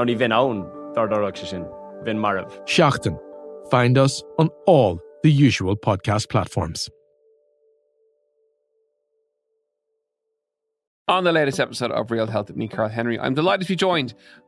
Ná ní bhín own dardarach oxygen, sin, bhín marmh. Seachtain. Find us on all the usual podcast platforms. On the latest episode of Real Health with me, Carl Henry, I'm delighted to be joined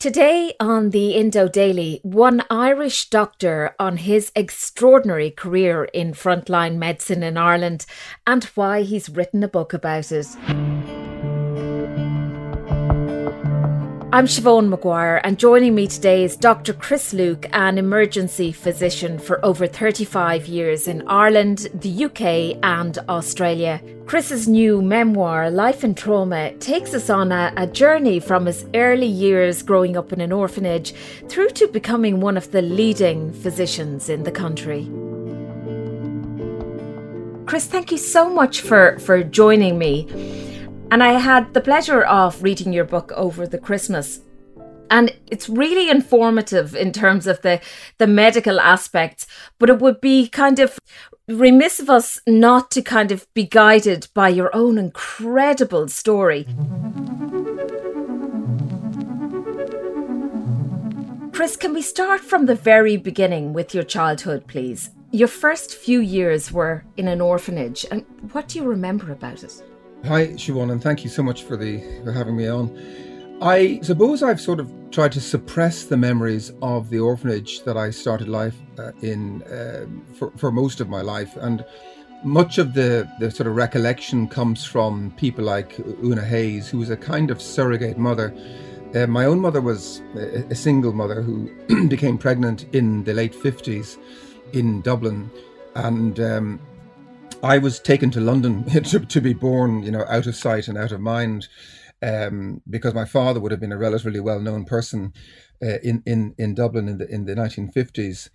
Today on the Indo Daily, one Irish doctor on his extraordinary career in frontline medicine in Ireland and why he's written a book about it. I'm Siobhan Maguire, and joining me today is Dr. Chris Luke, an emergency physician for over 35 years in Ireland, the UK, and Australia. Chris's new memoir, Life in Trauma, takes us on a, a, journey from his early years growing up in an orphanage through to becoming one of the leading physicians in the country. Chris, thank you so much for, for joining me. And I had the pleasure of reading your book over the Christmas. And it's really informative in terms of the, the medical aspects, but it would be kind of remiss of us not to kind of be guided by your own incredible story. Chris, can we start from the very beginning with your childhood, please? Your first few years were in an orphanage, and what do you remember about it? Hi, Siobhan, and thank you so much for the for having me on. I suppose I've sort of tried to suppress the memories of the orphanage that I started life uh, in uh, for, for most of my life, and much of the, the sort of recollection comes from people like Una Hayes, who was a kind of surrogate mother. Uh, my own mother was a, a single mother who became pregnant in the late 50s in Dublin, and um, I was taken to London to, to, be born, you know, out of sight and out of mind, um, because my father would have been a relatively well-known person uh, in in in Dublin in the in the 1950s,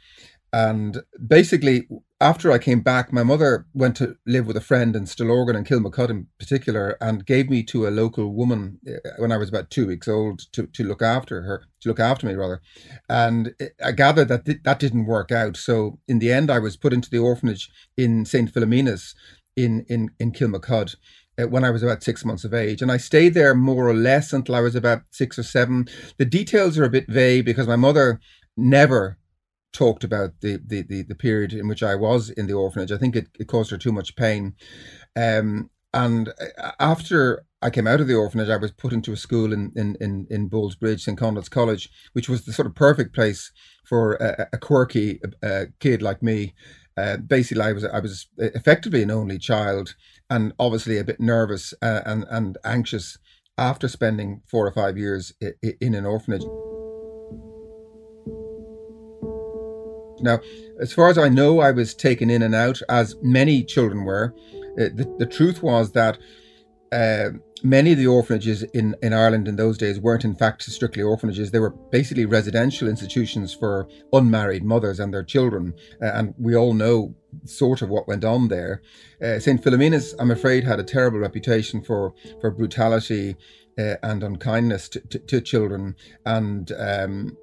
and basically after I came back, my mother went to live with a friend in Stillorgan and Kilmacud in particular, and gave me to a local woman uh, when I was about two weeks old to, to look after her, to look after me rather. And I gathered that th- that didn't work out. So in the end, I was put into the orphanage in St. Philomena's in, in, in Kilmacud. Uh, when I was about six months of age. And I stayed there more or less until I was about six or seven. The details are a bit vague because my mother never talked about the, the, the, the, period in which I was in the orphanage. I think it, it caused her too much pain. Um, and uh, after I came out of the orphanage, I was put into a school in, in, in, in Ballsbridge, St. Conleth's College, which was the sort of perfect place for a, a quirky uh, kid like me. Uh, basically, I was I was effectively an only child, and obviously a bit nervous uh, and and anxious after spending four or five years in an orphanage. Now, as far as I know, I was taken in and out, as many children were. Uh, the, the truth was that uh, many of the orphanages in, in Ireland in those days weren't, in fact, strictly orphanages. They were basically residential institutions for unmarried mothers and their children. Uh, and we all know sort of what went on there. Uh, St. Philomena's, I'm afraid, had a terrible reputation for, for brutality. Uh, and unkindness to, to, to children, and um,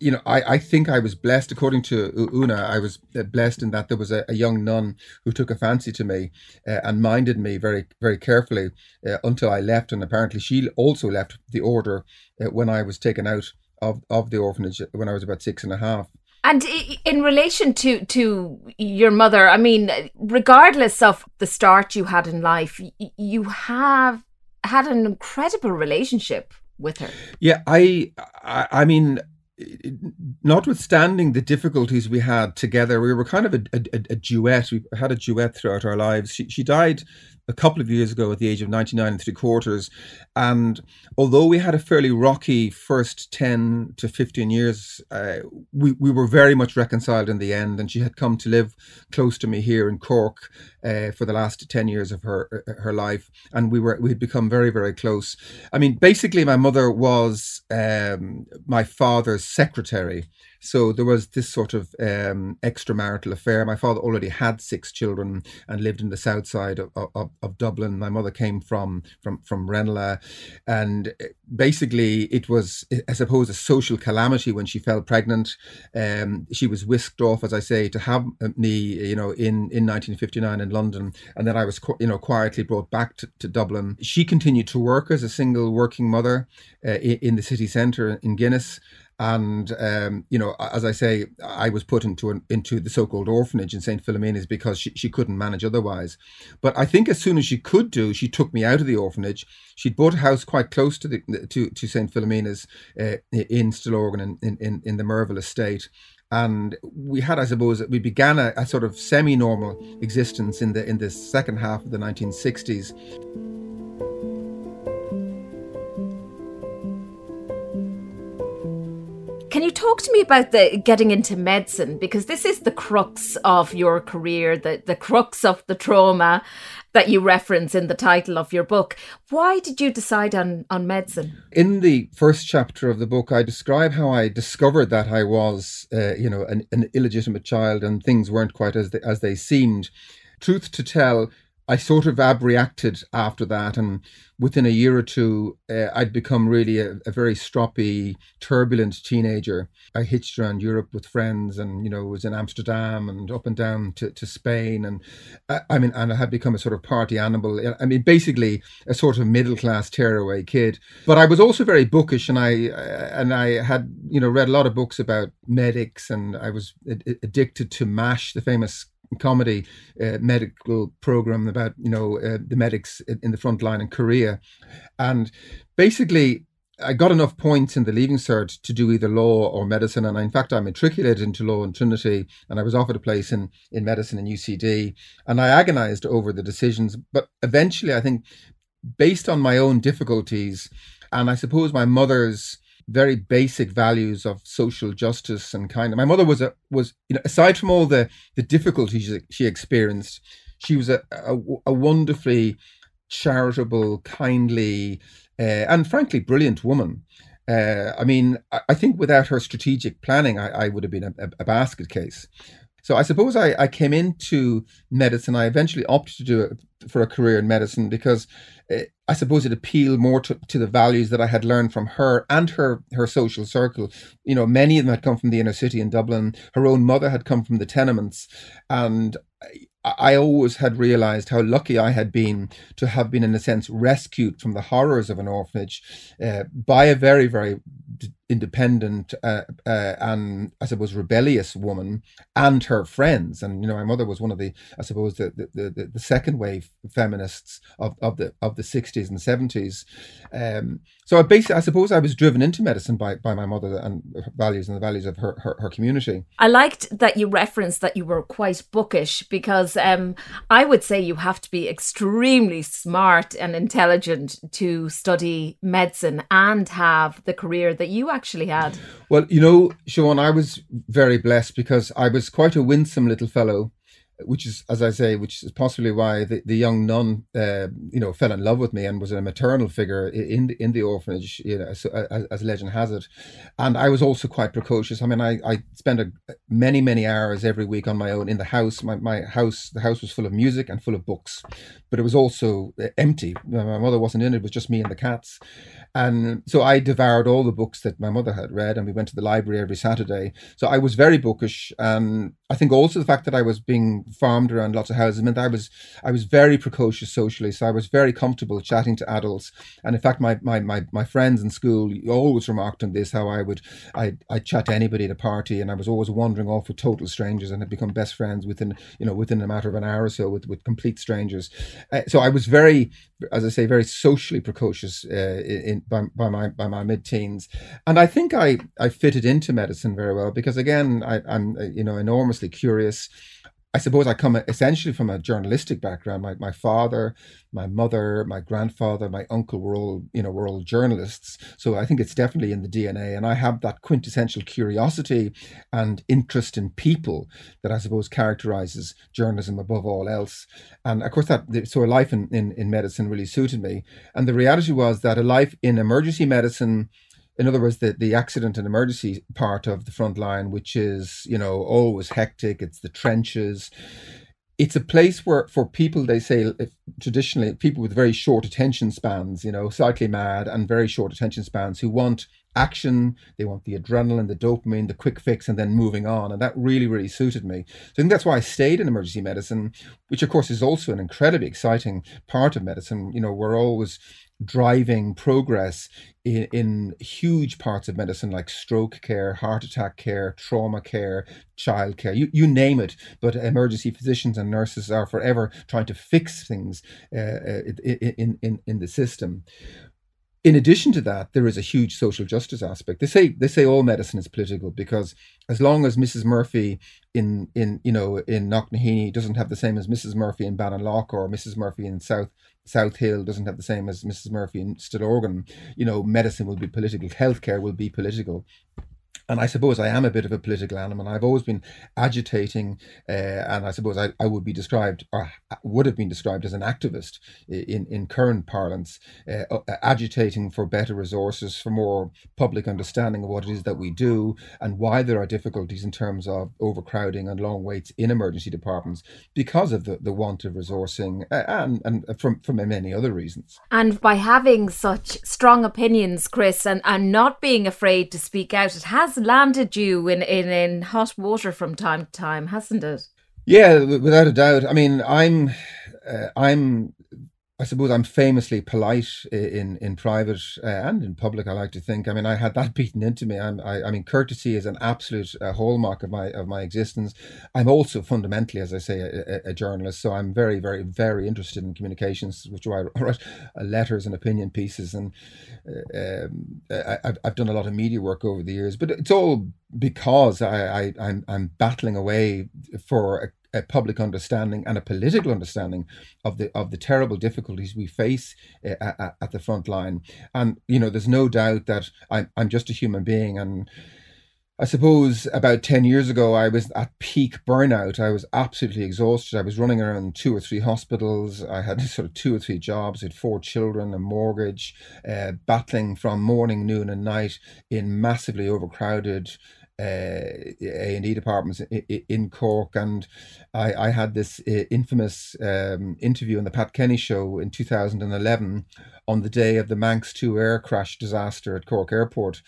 you know, I, I think I was blessed, according to Una, I was uh, blessed in that there was a, a young nun who took a fancy to me uh, and minded me very, very carefully uh, until I left. And apparently she also left the order uh, when I was taken out of, of the orphanage when I was about six and a half. And in relation to, to your mother, I mean, regardless of the start you had in life, you have had an incredible relationship with her. Yeah, I, I, I mean, notwithstanding the difficulties we had together, we were kind of a, a, a, duet. We had a duet throughout our lives. She, she died a couple of years ago at the age of 99 and three quarters. And although we had a fairly rocky first 10 to 15 years, uh, we, we were very much reconciled in the end. And she had come to live close to me here in Cork uh, for the last 10 years of her uh, her life. And we were we had become very, very close. I mean, basically, my mother was um, my father's secretary. So there was this sort of um, extramarital affair. My father already had six children and lived in the south side of, of, of Dublin. My mother came from from from Ranelagh, and eh, basically it was, I suppose, a social calamity when she fell pregnant. Um, she was whisked off, as I say, to have me, you know, in in 1959 in London, and then I was, you know, quietly brought back to, to Dublin. She continued to work as a single working mother uh, in the city centre in Guinness and um, you know, as I say, I was put into an, into the so-called orphanage in St. Philomena's because she, she couldn't manage otherwise. But I think as soon as she could do, she took me out of the orphanage. She'd bought a house quite close to the to, to St. Philomena's uh, in Stillorgan in, in, in the Merville estate. And we had, I suppose, we began a, a sort of semi-normal existence in the in the second half of the 1960s. Can you talk to me about the getting into medicine? Because this is the crux of your career, the, the crux of the trauma that you reference in the title of your book. Why did you decide on, on medicine? In the first chapter of the book, I describe how I discovered that I was, uh, you know, an, an, illegitimate child and things weren't quite as they, as they seemed. Truth to tell, I sort of abreacted after that, and within a year or two, uh, I'd become really a, a, very stroppy, turbulent teenager. I hitched around Europe with friends, and you know, was in Amsterdam and up and down to, to Spain, and I, I mean, and I had become a sort of party animal. I mean, basically a sort of middle class tearaway kid. But I was also very bookish, and I and I had you know read a lot of books about medics, and I was addicted to Mash, the famous comedy uh, medical program about you know uh, the medics in the front line in Korea, and basically I got enough points in the leaving cert to do either law or medicine, and in fact, I matriculated into law in Trinity, and I was offered a place in in medicine in UCD, and I agonised over the decisions, but eventually, I think, based on my own difficulties, and I suppose my mother's very basic values of social justice and kind. My mother was a was you know aside from all the the difficulties she experienced, she was a a, a wonderfully charitable, kindly, uh, and frankly brilliant woman. Uh, I mean, I, I, think without her strategic planning, I, I would have been a, a, basket case. So I suppose I, I came into medicine. I eventually opted to do it for a career in medicine because uh, I suppose it appealed more to, to the values that I had learned from her and her her social circle. You know, many of them had come from the inner city in Dublin. Her own mother had come from the tenements, and I, I always had realised how lucky I had been to have been, in a sense, rescued from the horrors of an orphanage uh, by a very, very independent uh, uh, and I suppose rebellious woman and her friends. And you know, my mother was one of the, I suppose, the the, the, the second wave feminists of, of the of the sixties and seventies. Um, so I basically, I suppose, I was driven into medicine by by my mother and values and the values of her her, her community. I liked that you referenced that you were quite bookish because um, I would say you have to be extremely smart and intelligent to study medicine and have the career that you actually had? Well, you know, Siobhan, I was very blessed because I was quite a winsome little fellow which is, as I say, which is possibly why the, the young nun, uh, you know, fell in love with me and was a maternal figure in in the orphanage, you know, so, as, as, legend has it. And I was also quite precocious. I mean, I, I spent a, many, many hours every week on my own in the house. My, my house, the house was full of music and full of books, but it was also uh, empty. My mother wasn't in it. It was just me and the cats. And so I devoured all the books that my mother had read, and we went to the library every Saturday. So I was very bookish. And I think also the fact that I was being farmed around lots of houses meant I was I was very precocious socially, so I was very comfortable chatting to adults. And in fact, my my my, my friends in school always remarked on this how I would I I chat to anybody at a party, and I was always wandering off with total strangers and had become best friends within you know within a matter of an hour or so with with complete strangers. Uh, so I was very, as I say, very socially precocious uh, in by, by my by my mid teens, and I think I I fitted into medicine very well because again I, I'm uh, you know enormously curious. I suppose I come essentially from a journalistic background. My my father, my mother, my grandfather, my uncle were all you know were all journalists. So I think it's definitely in the DNA, and I have that quintessential curiosity and interest in people that I suppose characterizes journalism above all else. And of course, that so a life in in, in medicine really suited me. And the reality was that a life in emergency medicine in other words, the, the accident and emergency part of the front line, which is, you know, always hectic, it's the trenches. It's a place where, for people, they say if, traditionally, people with very short attention spans, you know, slightly mad and very short attention spans who want action, they want the adrenaline, the dopamine, the quick fix, and then moving on. And that really, really suited me. So I think that's why I stayed in emergency medicine, which of course is also an incredibly exciting part of medicine. You know, we're always driving progress in, in huge parts of medicine like stroke care, heart attack care, trauma care, child care, you, you name it. But emergency physicians and nurses are forever trying to fix things uh, uh in, in, in the system. In addition to that, there is a huge social justice aspect. They say they say all medicine is political because as long as Mrs. Murphy in in you know in Knocknaheeny doesn't have the same as Mrs. Murphy in Ballinlough or Mrs. Murphy in South South Hill doesn't have the same as Mrs. Murphy in Stillorgan. You know, medicine will be political, healthcare will be political and I suppose I am a bit of a political animal. I've always been agitating, uh, and I suppose I, I would be described or would have been described as an activist in, in current parlance, uh, uh, agitating for better resources, for more public understanding of what it is that we do, and why there are difficulties in terms of overcrowding and long waits in emergency departments because of the, the want of resourcing and, and from, from many other reasons. And by having such strong opinions, Chris, and, and not being afraid to speak out, it has landed you in, in, in hot water from time to time, hasn't it? Yeah, without a doubt. I mean, I'm uh, I'm I suppose I'm famously polite in in private uh, and in public. I like to think. I mean, I had that beaten into me. I'm, I, I mean, courtesy is an absolute uh, hallmark of my of my existence. I'm also fundamentally, as I say, a, a, journalist. So I'm very, very, very interested in communications, which I write uh, letters and opinion pieces, and uh, um, I, have I've done a lot of media work over the years. But it's all because I, I I'm I'm battling away for a public understanding and a political understanding of the of the terrible difficulties we face uh, at, at, the front line. And you know, there's no doubt that I'm I'm just a human being, and I suppose about ten years ago I was at peak burnout. I was absolutely exhausted. I was running around two or three hospitals. I had sort of two or three jobs. I had four children, a mortgage, uh, battling from morning, noon, and night in massively overcrowded a and E departments in Cork, and I, I had this uh, infamous um, interview on the Pat Kenny show in 2011 on the day of the Manx 2 air crash disaster at Cork Airport.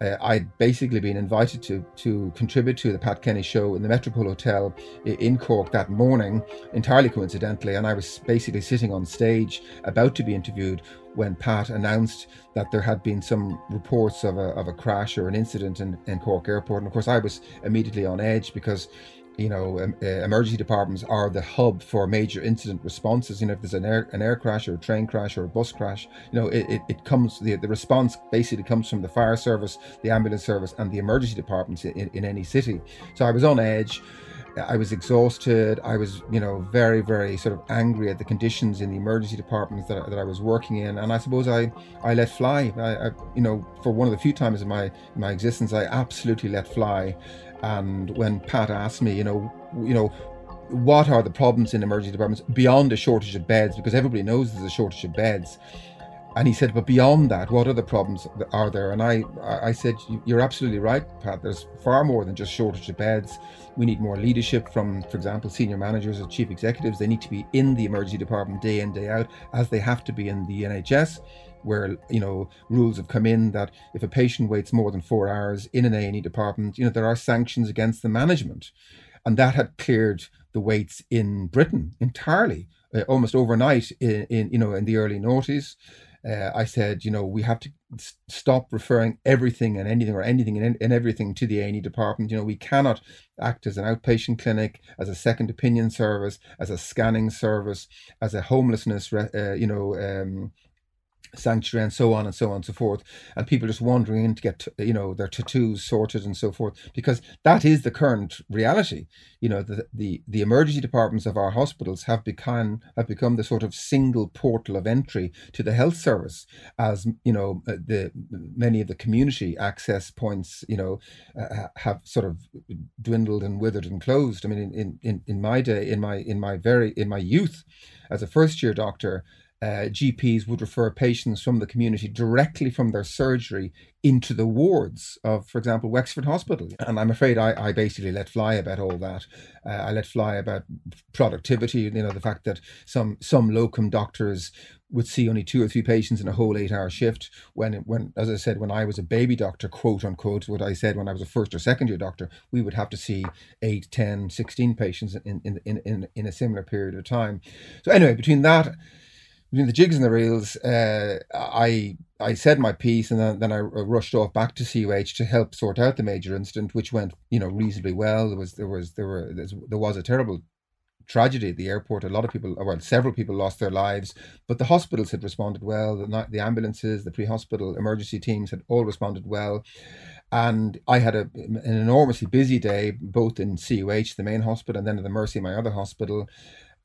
Uh, I'd basically been invited to to contribute to the Pat Kenny show in the Metropole Hotel in Cork that morning, entirely coincidentally, and I was basically sitting on stage about to be interviewed when Pat announced that there had been some reports of a, of a crash or an incident in, in Cork Airport. And of course, I was immediately on edge because you know, um, uh, emergency departments are the hub for major incident responses. You know, if there's an air an air crash or a train crash or a bus crash, you know, it, it, it comes the the response basically comes from the fire service, the ambulance service, and the emergency departments in, in any city. So I was on edge. I was exhausted. I was, you know, very, very sort of angry at the conditions in the emergency departments that, that I was working in, and I suppose I, I let fly. I, I, you know, for one of the few times in my my existence, I absolutely let fly. And when Pat asked me, you know, you know, what are the problems in emergency departments beyond a shortage of beds? Because everybody knows there's a shortage of beds. And he said, but beyond that, what other problems are there? And I, I said, you're absolutely right, Pat. There's far more than just shortage of beds. We need more leadership from, for example, senior managers or chief executives. They need to be in the emergency department day in, day out, as they have to be in the NHS, where you know rules have come in that if a patient waits more than four hours in an A&E department, you know there are sanctions against the management, and that had cleared the waits in Britain entirely, uh, almost overnight in, in you know in the early noughties. Uh, I said, you know, we have to stop referring everything and anything or anything and, and everything to the A&E department. You know, we cannot act as an outpatient clinic, as a second opinion service, as a scanning service, as a homelessness, uh, you know, um, sanctuary and so on and so on and so forth. And people just wandering in to get you know their tattoos sorted and so forth because that is the current reality. You know the the, the emergency departments of our hospitals have become have become the sort of single portal of entry to the health service as you know uh, the many of the community access points you know uh, have sort of dwindled and withered and closed. I mean in in in my day in my in my very in my youth as a first year doctor uh, GPs would refer patients from the community directly from their surgery into the wards of, for example, Wexford Hospital. And I'm afraid I, I basically let fly about all that. Uh, I let fly about productivity, you know, the fact that some some locum doctors would see only two or three patients in a whole eight hour shift when when as i said when i was a baby doctor quote unquote what i said when i was a first or second year doctor we would have to see 8 10 16 patients in in in, in, in a similar period of time so anyway between that between the jigs and the reels, uh, I I said my piece, and then, then I rushed off back to CUH to help sort out the major incident, which went you know reasonably well. There was there was there were there was a terrible tragedy at the airport. A lot of people, well, several people lost their lives, but the hospitals had responded well. The, the ambulances, the pre-hospital emergency teams had all responded well. And I had a, an enormously busy day, both in CUH, the main hospital, and then at the Mercy, my other hospital.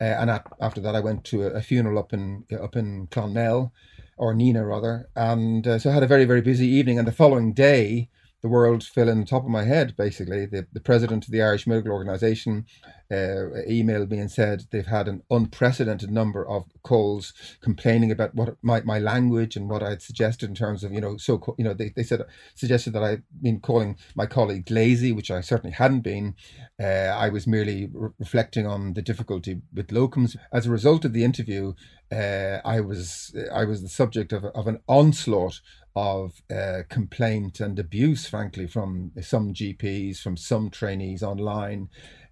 Uh, and after that, I went to a, a, funeral up in up in Clonmel, or Nenagh rather, and uh, so I had a very very busy evening. And the following day, the world fell in the top of my head. Basically, the the president of the Irish Medical Organisation uh, emailed me and said they've had an unprecedented number of calls complaining about what my, my language and what I'd suggested in terms of you know so you know they, they said suggested that I'd been calling my colleague lazy, which I certainly hadn't been. Uh, I was merely re- reflecting on the difficulty with locums. As a result of the interview, uh, I was I was the subject of, of an onslaught of uh, complaint and abuse, frankly, from some GPs, from some trainees online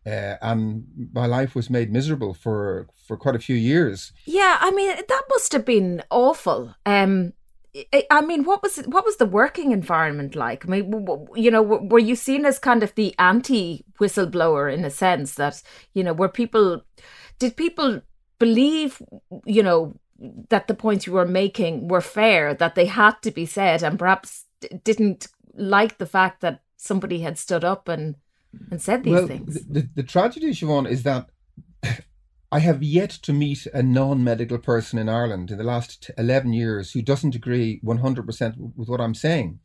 uh, and my life was made miserable for for quite a few years. Yeah, I mean that must have been awful. Um, I mean, what was what was the working environment like? I mean, you know, were you seen as kind of the anti whistleblower in a sense that you know, were people, did people believe, you know, that the points you were making were fair, that they had to be said, and perhaps didn't like the fact that somebody had stood up and and said these well, things. The, the, the tragedy, Siobhan, is that I have yet to meet a non medical person in Ireland in the last 11 years who doesn't agree 100% with what I'm saying,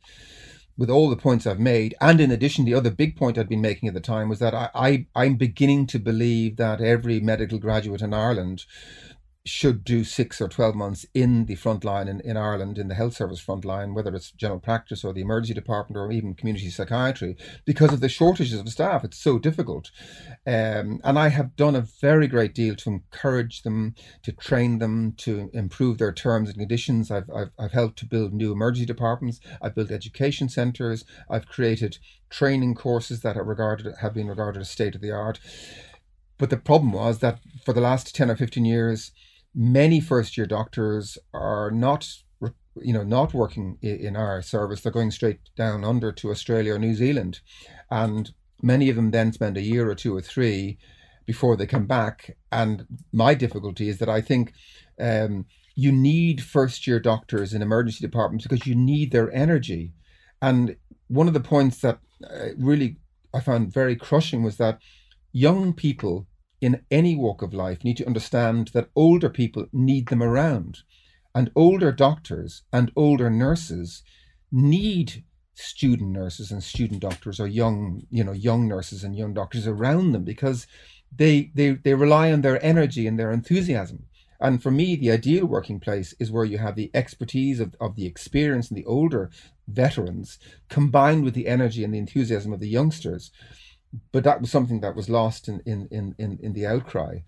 with all the points I've made. And in addition, the other big point I'd been making at the time was that I, I, I'm beginning to believe that every medical graduate in Ireland should do six or 12 months in the front line in, in Ireland, in the health service front line, whether it's general practice or the emergency department or even community psychiatry, because of the shortages of staff. It's so difficult. Um, and I have done a very great deal to encourage them, to train them, to improve their terms and conditions. I've, I've, I've helped to build new emergency departments. I've built education centres. I've created training courses that are regarded, have been regarded as state of the art. But the problem was that for the last 10 or 15 years, many first year doctors are not you know not working in our service. They're going straight down under to australia or new zealand. And many of them then spend a year or two or three before they come back. And my difficulty is that i think um, you need first year doctors in emergency departments because you need their energy. And one of the points that uh, really i found very crushing was that young people in any walk of life need to understand that older people need them around. And older doctors and older nurses need student nurses and student doctors or young, you know, young nurses and young doctors around them because they they they rely on their energy and their enthusiasm. And for me, the ideal working place is where you have the expertise of, of the experience and the older veterans combined with the energy and the enthusiasm of the youngsters but that was something that was lost in in in in, in the outcry,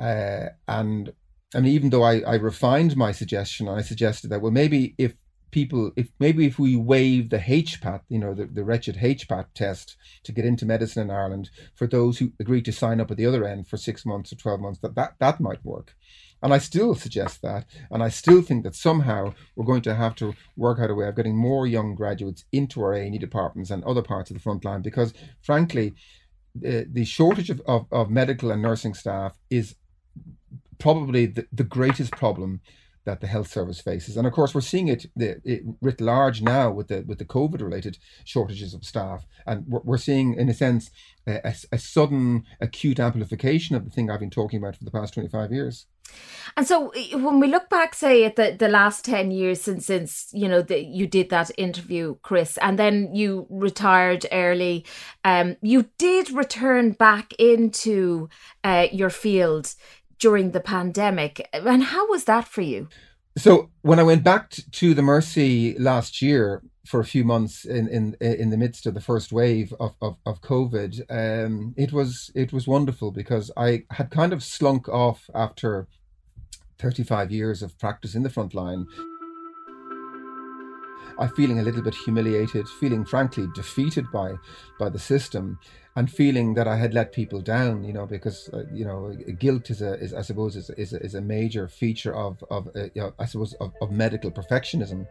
uh, and mean even though I, I refined my suggestion, I suggested that well maybe if people if maybe if we waive the HPAT, you know, the, the wretched HPAT test to get into medicine in Ireland for those who agree to sign up at the other end for six months or 12 months, that that, that might work. And I still suggest that. And I still think that somehow we're going to have to work out a way of getting more young graduates into our A&E departments and other parts of the front line because, frankly, the, the shortage of, of, of medical and nursing staff is probably the, the greatest problem that the health service faces. And of course, we're seeing it, the, it writ large now with the with the COVID related shortages of staff, and we're, we're seeing, in a sense, a, a, sudden acute amplification of the thing I've been talking about for the past twenty five years. And so, when we look back, say at the, the last ten years since since you know that you did that interview, Chris, and then you retired early, um, you did return back into uh, your field during the pandemic. And how was that for you? So when I went back to the Mercy last year for a few months in in in the midst of the first wave of of, of COVID, um, it was it was wonderful because I had kind of slunk off after thirty five years of practice in the front line. I'm feeling a little bit humiliated, feeling frankly defeated by by the system, and feeling that I had let people down. You know, because uh, you know, guilt is a is I suppose is is a, is a major feature of of uh, you know, I suppose of, of medical perfectionism.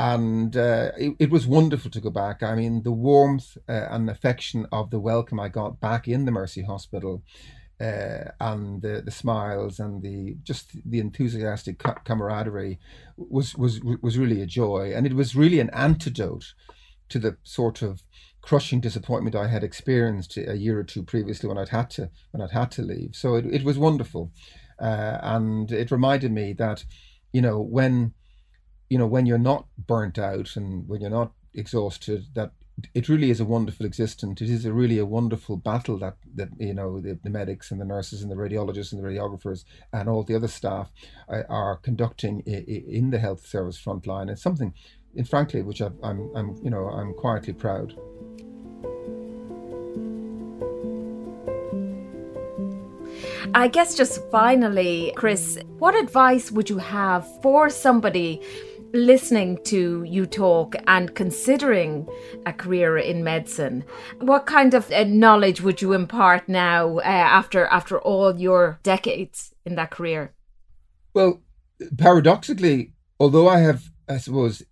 And uh, it, it, was wonderful to go back. I mean, the warmth uh, and affection of the welcome I got back in the Mercy Hospital uh, and the, the smiles and the just the enthusiastic camaraderie was was was really a joy, and it was really an antidote to the sort of crushing disappointment I had experienced a year or two previously when I'd had to when I'd had to leave. So it, it was wonderful, uh, and it reminded me that you know when you know when you're not burnt out and when you're not exhausted that it really is a wonderful existence. It is a really a wonderful battle that that you know the, the medics and the nurses and the radiologists and the radiographers and all the other staff are, are conducting in the health service frontline. It's something, and frankly, which i I'm I'm you know I'm quietly proud. I guess just finally, Chris, what advice would you have for somebody listening to you talk and considering a career in medicine, what kind of uh, knowledge would you impart now uh, after after all your decades in that career? Well, paradoxically, although I have, I suppose,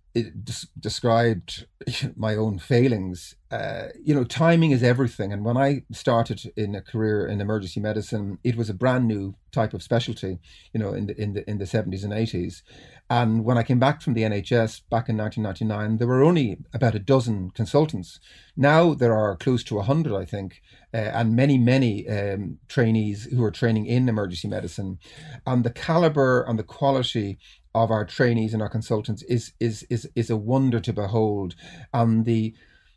described my own failings. Uh, you know, timing is everything. And when I started in a career in emergency medicine, it was a brand new type of specialty. You know, in the in the in the seventies and eighties. And when I came back from the NHS back in 1999, there were only about a dozen consultants. Now there are close to 100, I think, uh, and many, many um, trainees who are training in emergency medicine. And the caliber and the quality of our trainees and our consultants is is is is a wonder to behold and the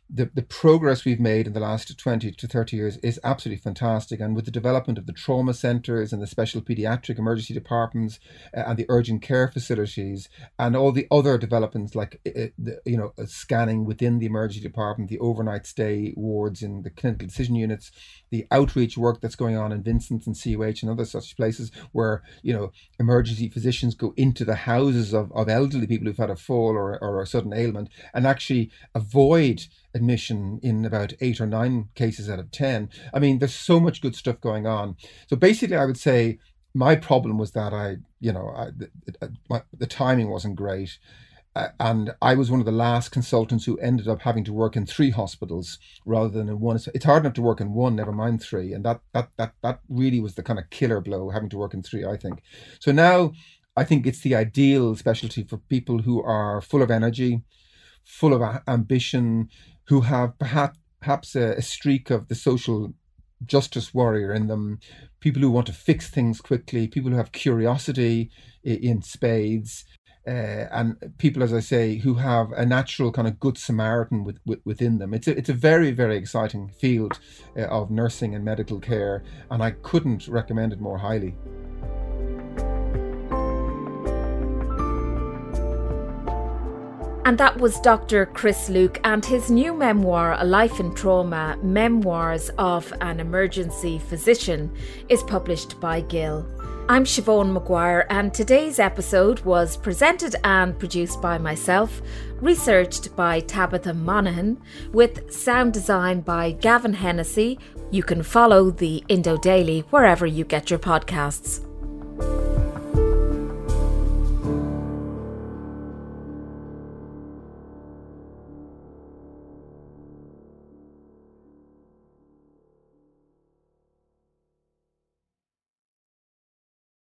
the, the progress we've made in the last 20 to 30 years is absolutely fantastic. And with the development of the trauma centres and the special paediatric emergency departments uh, and the urgent care facilities and all the other developments like, uh, the, you know, uh, scanning within the emergency department, the overnight stay wards in the clinical decision units, the outreach work that's going on in Vincent's and CUH and other such places where, you know, emergency physicians go into the houses of, of elderly people who've had a fall or, or a sudden ailment and actually avoid admission in about eight or nine cases out of 10. I mean, there's so much good stuff going on. So basically, I would say my problem was that I, you know, I, the, my, the timing wasn't great. Uh, and I was one of the last consultants who ended up having to work in three hospitals rather than in one. It's hard enough to work in one, never mind three, and that that that that really was the kind of killer blow having to work in three. I think. So now, I think it's the ideal specialty for people who are full of energy, full of ambition, who have perhaps perhaps a, a streak of the social justice warrior in them, people who want to fix things quickly, people who have curiosity in spades, uh, and people, as I say, who have a natural kind of good Samaritan with, with, within them. It's a, it's a very, very exciting field uh, of nursing and medical care, and I couldn't recommend it more highly. And that was Dr. Chris Luke and his new memoir, A Life in Trauma Memoirs of an Emergency Physician, is published by Gill. I'm Siobhan Maguire, and today's episode was presented and produced by myself, researched by Tabitha Monaghan, with sound design by Gavin Hennessy. You can follow the Indo Daily wherever you get your podcasts.